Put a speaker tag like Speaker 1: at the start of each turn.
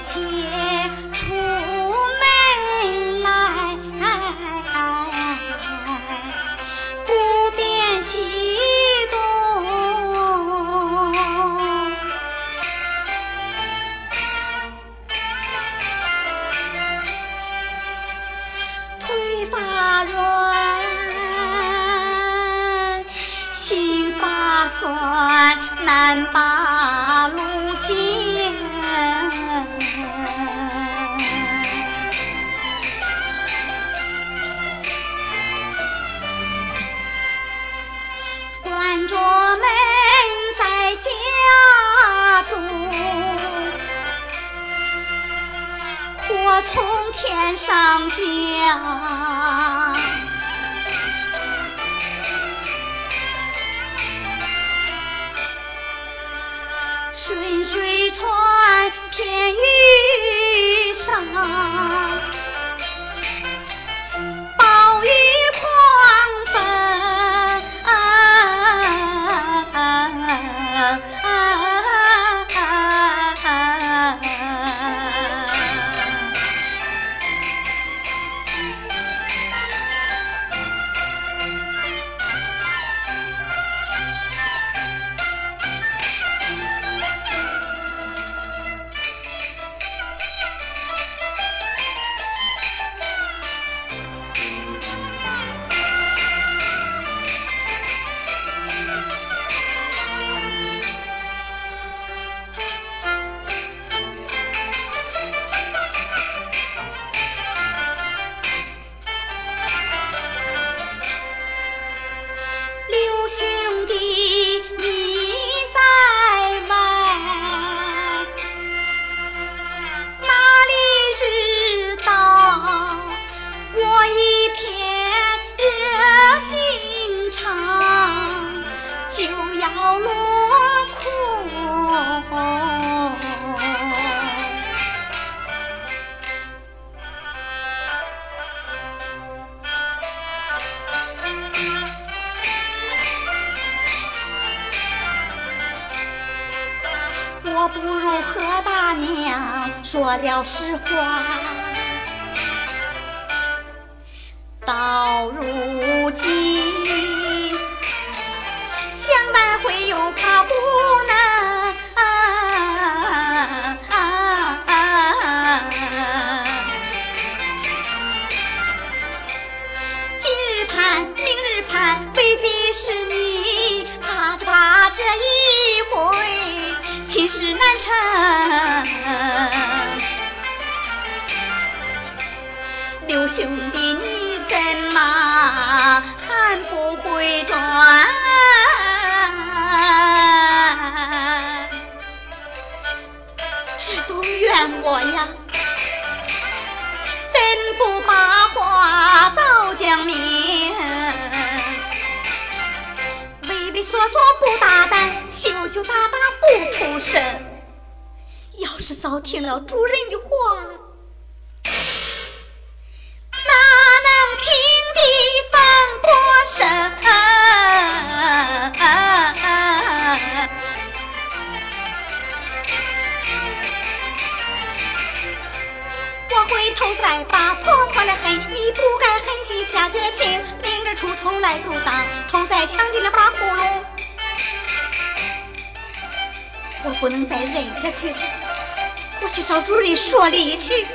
Speaker 1: 且出门来，不便西东，腿发软，心发酸，难把。我从天上降。顺水船偏遇上我不如和大娘说了实话，到如事难成。刘兄弟，你怎么还不回转？这都怨我呀！怎不把话早讲明？畏畏缩缩不大胆，羞羞答答不出声。要是早听了主人的话，哪能平地风波声？我回头再把婆婆来恨，你不该狠心下决心，明着出头来阻挡，头在墙底了把窟窿。我不能再忍下去了，我去找主任说理去。